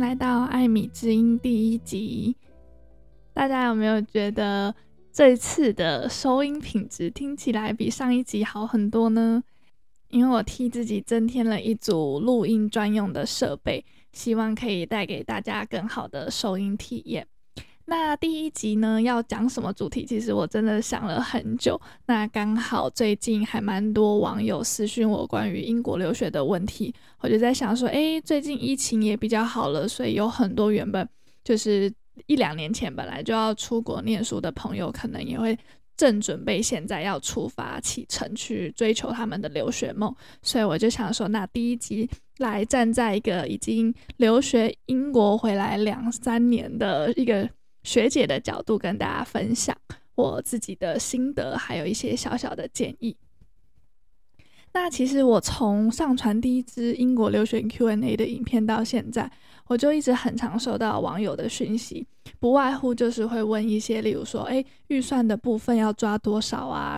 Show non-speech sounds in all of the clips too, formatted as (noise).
来到艾米之音第一集。大家有没有觉得这次的收音品质听起来比上一集好很多呢？因为我替自己增添了一组录音专用的设备，希望可以带给大家更好的收音体验。那第一集呢，要讲什么主题？其实我真的想了很久。那刚好最近还蛮多网友私讯我关于英国留学的问题，我就在想说，诶，最近疫情也比较好了，所以有很多原本就是一两年前本来就要出国念书的朋友，可能也会正准备现在要出发启程去追求他们的留学梦。所以我就想说，那第一集来站在一个已经留学英国回来两三年的一个。学姐的角度跟大家分享我自己的心得，还有一些小小的建议。那其实我从上传第一支英国留学 Q&A 的影片到现在，我就一直很常收到网友的讯息，不外乎就是会问一些，例如说，诶，预算的部分要抓多少啊？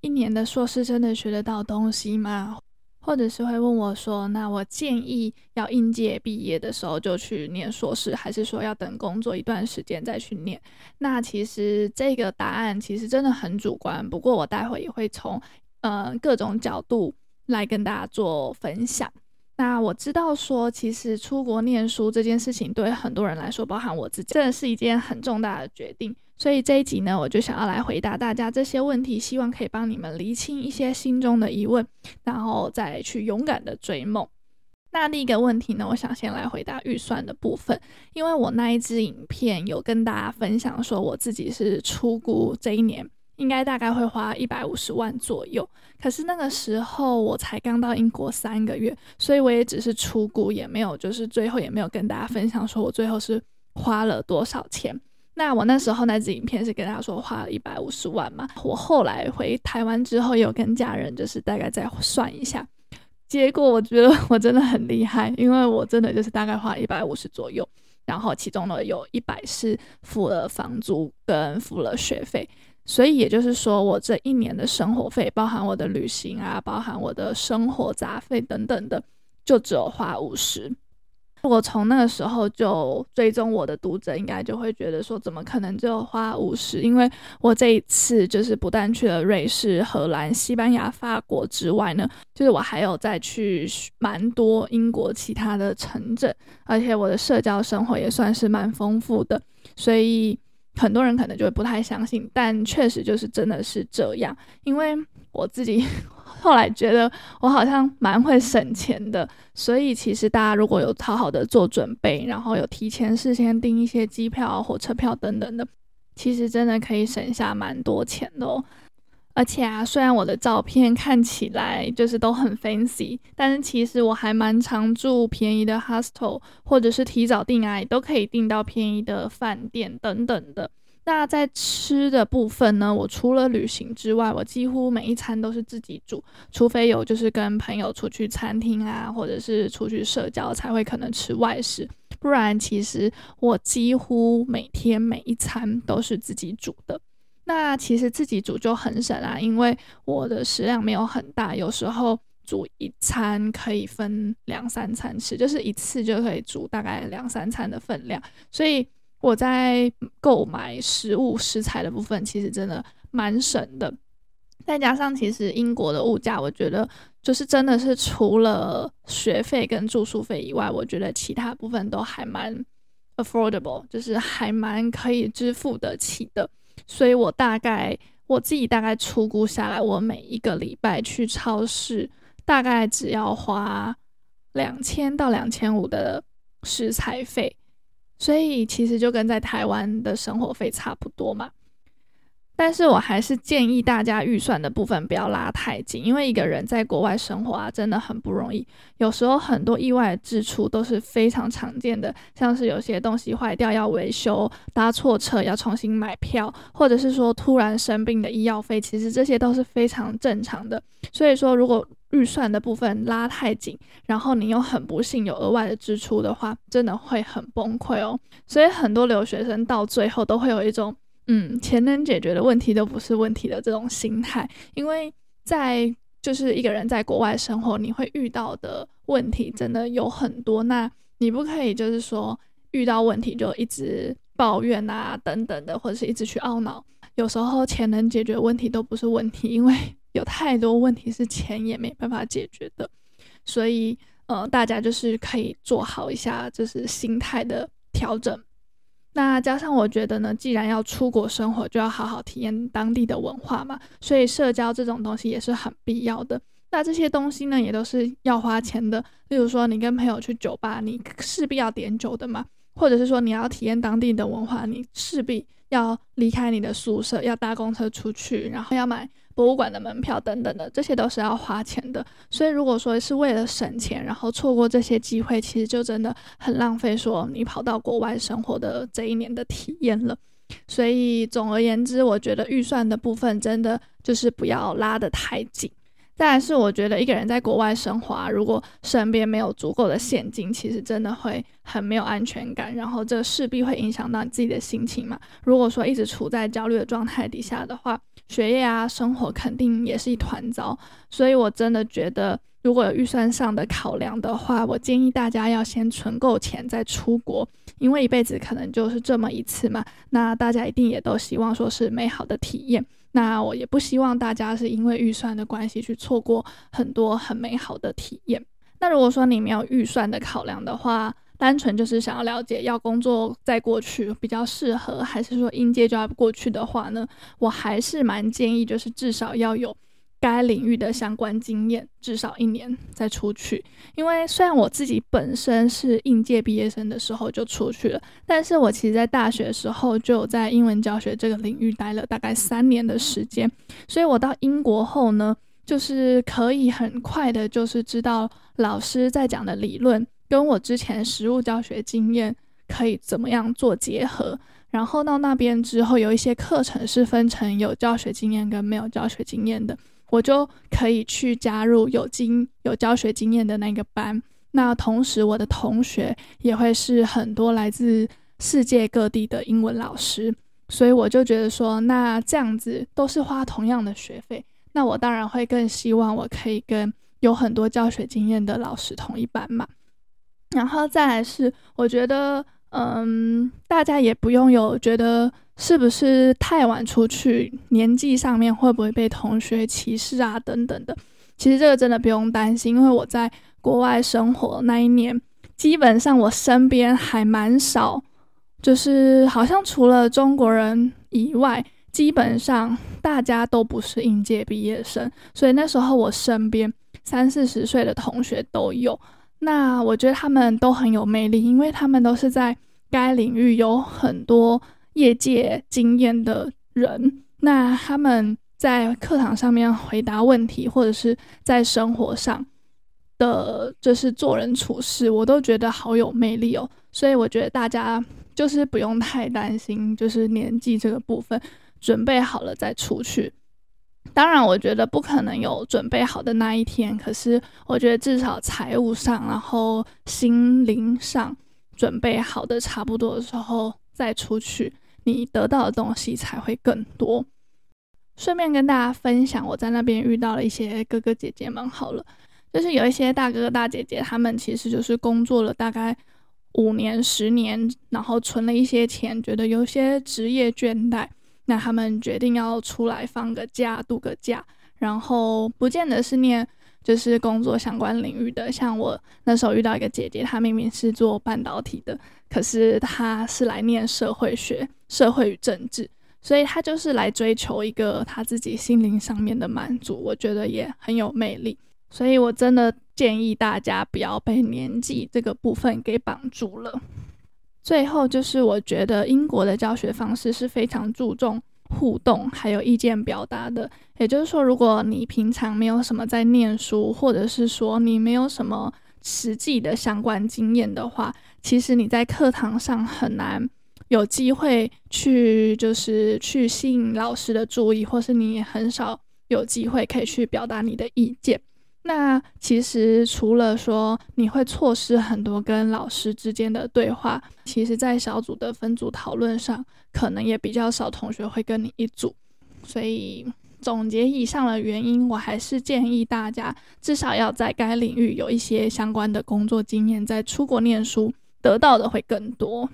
一年的硕士真的学得到东西吗？或者是会问我说：“那我建议要应届毕业的时候就去念硕士，还是说要等工作一段时间再去念？”那其实这个答案其实真的很主观。不过我待会也会从呃各种角度来跟大家做分享。那我知道说，其实出国念书这件事情对很多人来说，包含我自己，真的是一件很重大的决定。所以这一集呢，我就想要来回答大家这些问题，希望可以帮你们厘清一些心中的疑问，然后再去勇敢的追梦。那第一个问题呢，我想先来回答预算的部分，因为我那一支影片有跟大家分享说，我自己是出估这一年应该大概会花一百五十万左右，可是那个时候我才刚到英国三个月，所以我也只是初估，也没有就是最后也没有跟大家分享说我最后是花了多少钱。那我那时候那支影片是跟大家说花了一百五十万嘛，我后来回台湾之后有跟家人就是大概再算一下，结果我觉得 (laughs) 我真的很厉害，因为我真的就是大概花一百五十左右，然后其中呢有一百是付了房租跟付了学费，所以也就是说我这一年的生活费，包含我的旅行啊，包含我的生活杂费等等的，就只有花五十。我从那个时候就追踪我的读者，应该就会觉得说，怎么可能就花五十？因为我这一次就是不但去了瑞士、荷兰、西班牙、法国之外呢，就是我还有再去蛮多英国其他的城镇，而且我的社交生活也算是蛮丰富的，所以很多人可能就会不太相信，但确实就是真的是这样，因为我自己。(laughs) 后来觉得我好像蛮会省钱的，所以其实大家如果有好好的做准备，然后有提前事先订一些机票、火车票等等的，其实真的可以省下蛮多钱的哦。而且啊，虽然我的照片看起来就是都很 fancy，但是其实我还蛮常住便宜的 hostel，或者是提早订啊，也都可以订到便宜的饭店等等的。那在吃的部分呢，我除了旅行之外，我几乎每一餐都是自己煮，除非有就是跟朋友出去餐厅啊，或者是出去社交才会可能吃外食，不然其实我几乎每天每一餐都是自己煮的。那其实自己煮就很省啊，因为我的食量没有很大，有时候煮一餐可以分两三餐吃，就是一次就可以煮大概两三餐的分量，所以。我在购买食物食材的部分，其实真的蛮省的。再加上，其实英国的物价，我觉得就是真的是除了学费跟住宿费以外，我觉得其他部分都还蛮 affordable，就是还蛮可以支付得起的。所以我大概我自己大概粗估下来，我每一个礼拜去超市，大概只要花两千到两千五的食材费。所以其实就跟在台湾的生活费差不多嘛，但是我还是建议大家预算的部分不要拉太紧，因为一个人在国外生活啊，真的很不容易。有时候很多意外的支出都是非常常见的，像是有些东西坏掉要维修，搭错车要重新买票，或者是说突然生病的医药费，其实这些都是非常正常的。所以说如果预算的部分拉太紧，然后你又很不幸有额外的支出的话，真的会很崩溃哦。所以很多留学生到最后都会有一种，嗯，钱能解决的问题都不是问题的这种心态。因为在就是一个人在国外生活，你会遇到的问题真的有很多。那你不可以就是说遇到问题就一直抱怨啊等等的，或者是一直去懊恼。有时候钱能解决问题都不是问题，因为 (laughs) 有太多问题是钱也没办法解决的。所以，呃，大家就是可以做好一下就是心态的调整。那加上我觉得呢，既然要出国生活，就要好好体验当地的文化嘛，所以社交这种东西也是很必要的。那这些东西呢，也都是要花钱的。例如说，你跟朋友去酒吧，你势必要点酒的嘛；或者是说，你要体验当地的文化，你势必要离开你的宿舍，要搭公车出去，然后要买博物馆的门票等等的，这些都是要花钱的。所以，如果说是为了省钱，然后错过这些机会，其实就真的很浪费。说你跑到国外生活的这一年的体验了。所以，总而言之，我觉得预算的部分真的就是不要拉得太紧。再是，我觉得一个人在国外生活啊，如果身边没有足够的现金，其实真的会很没有安全感，然后这势必会影响到你自己的心情嘛。如果说一直处在焦虑的状态底下的话，学业啊、生活肯定也是一团糟。所以我真的觉得，如果有预算上的考量的话，我建议大家要先存够钱再出国，因为一辈子可能就是这么一次嘛。那大家一定也都希望说是美好的体验。那我也不希望大家是因为预算的关系去错过很多很美好的体验。那如果说你没有预算的考量的话，单纯就是想要了解要工作再过去比较适合，还是说应届就要过去的话呢？我还是蛮建议就是至少要有。该领域的相关经验至少一年再出去，因为虽然我自己本身是应届毕业生的时候就出去了，但是我其实在大学时候就有在英文教学这个领域待了大概三年的时间，所以我到英国后呢，就是可以很快的，就是知道老师在讲的理论跟我之前实务教学经验可以怎么样做结合，然后到那边之后，有一些课程是分成有教学经验跟没有教学经验的。我就可以去加入有经有教学经验的那个班，那同时我的同学也会是很多来自世界各地的英文老师，所以我就觉得说，那这样子都是花同样的学费，那我当然会更希望我可以跟有很多教学经验的老师同一班嘛。然后再来是，我觉得，嗯，大家也不用有觉得。是不是太晚出去，年纪上面会不会被同学歧视啊？等等的，其实这个真的不用担心，因为我在国外生活那一年，基本上我身边还蛮少，就是好像除了中国人以外，基本上大家都不是应届毕业生，所以那时候我身边三四十岁的同学都有。那我觉得他们都很有魅力，因为他们都是在该领域有很多。业界经验的人，那他们在课堂上面回答问题，或者是在生活上的就是做人处事，我都觉得好有魅力哦。所以我觉得大家就是不用太担心，就是年纪这个部分，准备好了再出去。当然，我觉得不可能有准备好的那一天，可是我觉得至少财务上，然后心灵上准备好的差不多的时候再出去。你得到的东西才会更多。顺便跟大家分享，我在那边遇到了一些哥哥姐姐们。好了，就是有一些大哥哥大姐姐，他们其实就是工作了大概五年、十年，然后存了一些钱，觉得有些职业倦怠，那他们决定要出来放个假、度个假，然后不见得是念。就是工作相关领域的，像我那时候遇到一个姐姐，她明明是做半导体的，可是她是来念社会学、社会与政治，所以她就是来追求一个她自己心灵上面的满足，我觉得也很有魅力。所以我真的建议大家不要被年纪这个部分给绑住了。最后就是我觉得英国的教学方式是非常注重。互动还有意见表达的，也就是说，如果你平常没有什么在念书，或者是说你没有什么实际的相关经验的话，其实你在课堂上很难有机会去，就是去吸引老师的注意，或是你也很少有机会可以去表达你的意见。那其实除了说你会错失很多跟老师之间的对话，其实在小组的分组讨论上，可能也比较少同学会跟你一组，所以总结以上的原因，我还是建议大家至少要在该领域有一些相关的工作经验，在出国念书得到的会更多。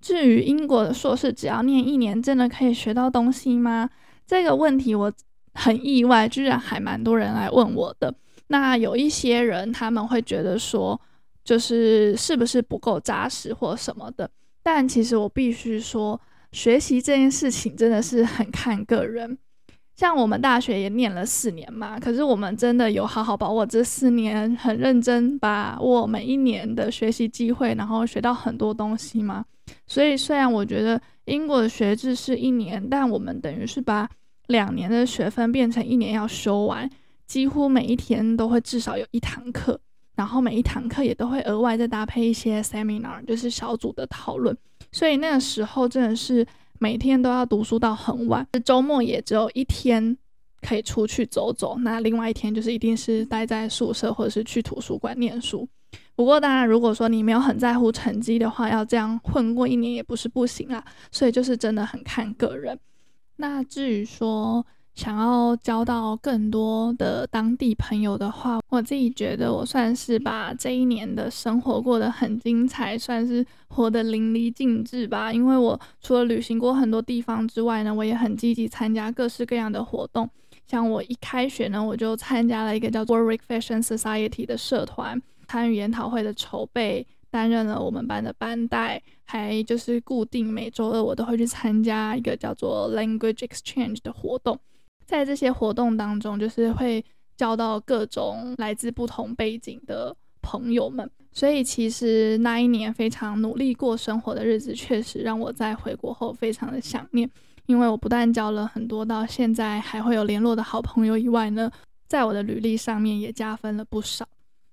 至于英国的硕士，只要念一年，真的可以学到东西吗？这个问题我很意外，居然还蛮多人来问我的。那有一些人他们会觉得说，就是是不是不够扎实或什么的。但其实我必须说，学习这件事情真的是很看个人。像我们大学也念了四年嘛，可是我们真的有好好把握这四年，很认真把握每一年的学习机会，然后学到很多东西吗？所以虽然我觉得英国的学制是一年，但我们等于是把两年的学分变成一年要修完，几乎每一天都会至少有一堂课，然后每一堂课也都会额外再搭配一些 seminar，就是小组的讨论。所以那个时候真的是。每天都要读书到很晚，周末也只有一天可以出去走走。那另外一天就是一定是待在宿舍或者是去图书馆念书。不过当然，如果说你没有很在乎成绩的话，要这样混过一年也不是不行啊。所以就是真的很看个人。那至于说，想要交到更多的当地朋友的话，我自己觉得我算是把这一年的生活过得很精彩，算是活得淋漓尽致吧。因为我除了旅行过很多地方之外呢，我也很积极参加各式各样的活动。像我一开学呢，我就参加了一个叫做 Warwick Fashion Society 的社团，参与研讨会的筹备，担任了我们班的班代，还就是固定每周二我都会去参加一个叫做 Language Exchange 的活动。在这些活动当中，就是会交到各种来自不同背景的朋友们，所以其实那一年非常努力过生活的日子，确实让我在回国后非常的想念。因为我不但交了很多到现在还会有联络的好朋友以外呢，在我的履历上面也加分了不少。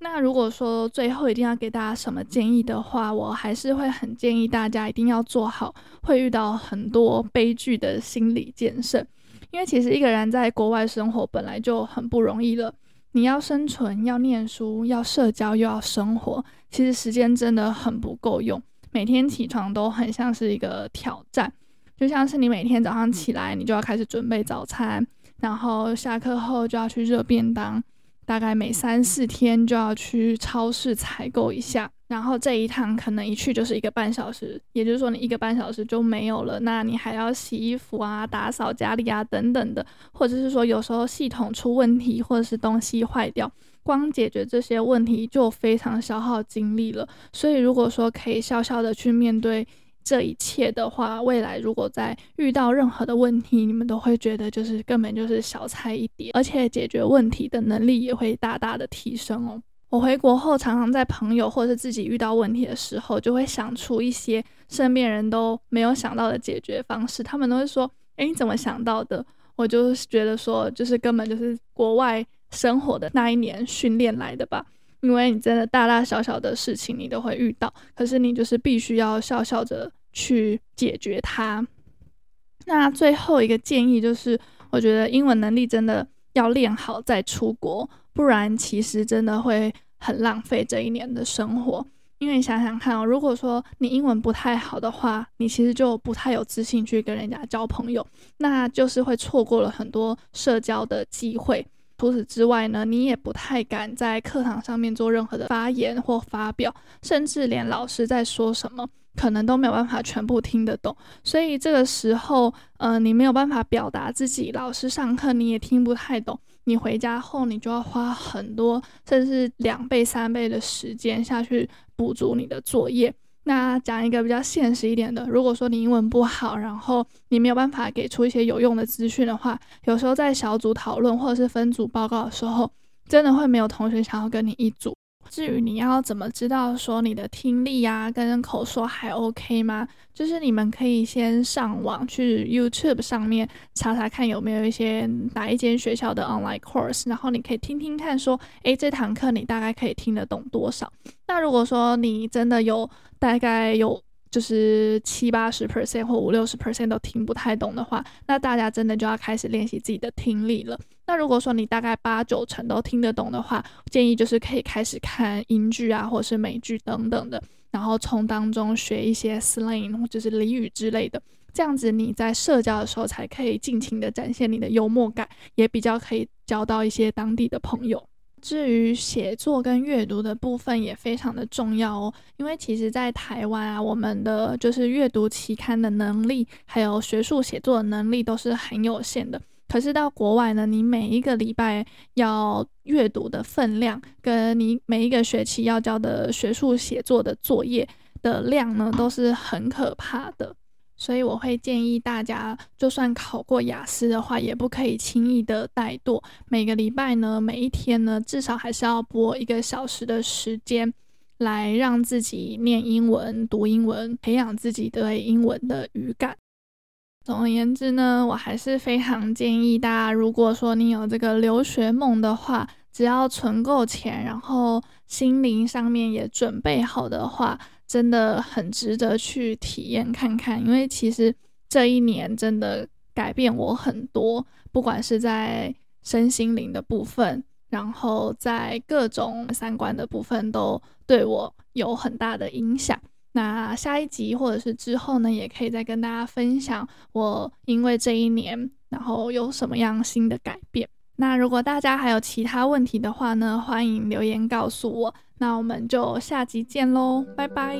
那如果说最后一定要给大家什么建议的话，我还是会很建议大家一定要做好会遇到很多悲剧的心理建设。因为其实一个人在国外生活本来就很不容易了，你要生存，要念书，要社交，又要生活，其实时间真的很不够用。每天起床都很像是一个挑战，就像是你每天早上起来，你就要开始准备早餐，然后下课后就要去热便当，大概每三四天就要去超市采购一下。然后这一趟可能一去就是一个半小时，也就是说你一个半小时就没有了。那你还要洗衣服啊、打扫家里啊等等的，或者是说有时候系统出问题，或者是东西坏掉，光解决这些问题就非常消耗精力了。所以如果说可以笑笑的去面对这一切的话，未来如果再遇到任何的问题，你们都会觉得就是根本就是小菜一碟，而且解决问题的能力也会大大的提升哦。我回国后，常常在朋友或者是自己遇到问题的时候，就会想出一些身边人都没有想到的解决方式。他们都会说：“诶，你怎么想到的？”我就是觉得说，就是根本就是国外生活的那一年训练来的吧。因为你真的大大小小的事情你都会遇到，可是你就是必须要笑笑着去解决它。那最后一个建议就是，我觉得英文能力真的要练好再出国，不然其实真的会。很浪费这一年的生活，因为你想想看哦，如果说你英文不太好的话，你其实就不太有自信去跟人家交朋友，那就是会错过了很多社交的机会。除此之外呢，你也不太敢在课堂上面做任何的发言或发表，甚至连老师在说什么，可能都没有办法全部听得懂。所以这个时候，呃，你没有办法表达自己，老师上课你也听不太懂。你回家后，你就要花很多，甚至两倍、三倍的时间下去补足你的作业。那讲一个比较现实一点的，如果说你英文不好，然后你没有办法给出一些有用的资讯的话，有时候在小组讨论或者是分组报告的时候，真的会没有同学想要跟你一组。至于你要怎么知道说你的听力呀、啊、跟口说还 OK 吗？就是你们可以先上网去 YouTube 上面查查看有没有一些哪一间学校的 online course，然后你可以听听看说，诶，这堂课你大概可以听得懂多少？那如果说你真的有大概有。就是七八十 percent 或五六十 percent 都听不太懂的话，那大家真的就要开始练习自己的听力了。那如果说你大概八九成都听得懂的话，建议就是可以开始看英剧啊，或是美剧等等的，然后从当中学一些 slang 或者是俚语之类的。这样子你在社交的时候才可以尽情的展现你的幽默感，也比较可以交到一些当地的朋友。至于写作跟阅读的部分也非常的重要哦，因为其实，在台湾啊，我们的就是阅读期刊的能力，还有学术写作的能力都是很有限的。可是到国外呢，你每一个礼拜要阅读的分量，跟你每一个学期要交的学术写作的作业的量呢，都是很可怕的。所以我会建议大家，就算考过雅思的话，也不可以轻易的怠惰。每个礼拜呢，每一天呢，至少还是要播一个小时的时间，来让自己念英文、读英文，培养自己对英文的语感。总而言之呢，我还是非常建议大家，如果说你有这个留学梦的话，只要存够钱，然后心灵上面也准备好的话。真的很值得去体验看看，因为其实这一年真的改变我很多，不管是在身心灵的部分，然后在各种三观的部分，都对我有很大的影响。那下一集或者是之后呢，也可以再跟大家分享我因为这一年，然后有什么样新的改变。那如果大家还有其他问题的话呢，欢迎留言告诉我。那我们就下集见喽，拜拜。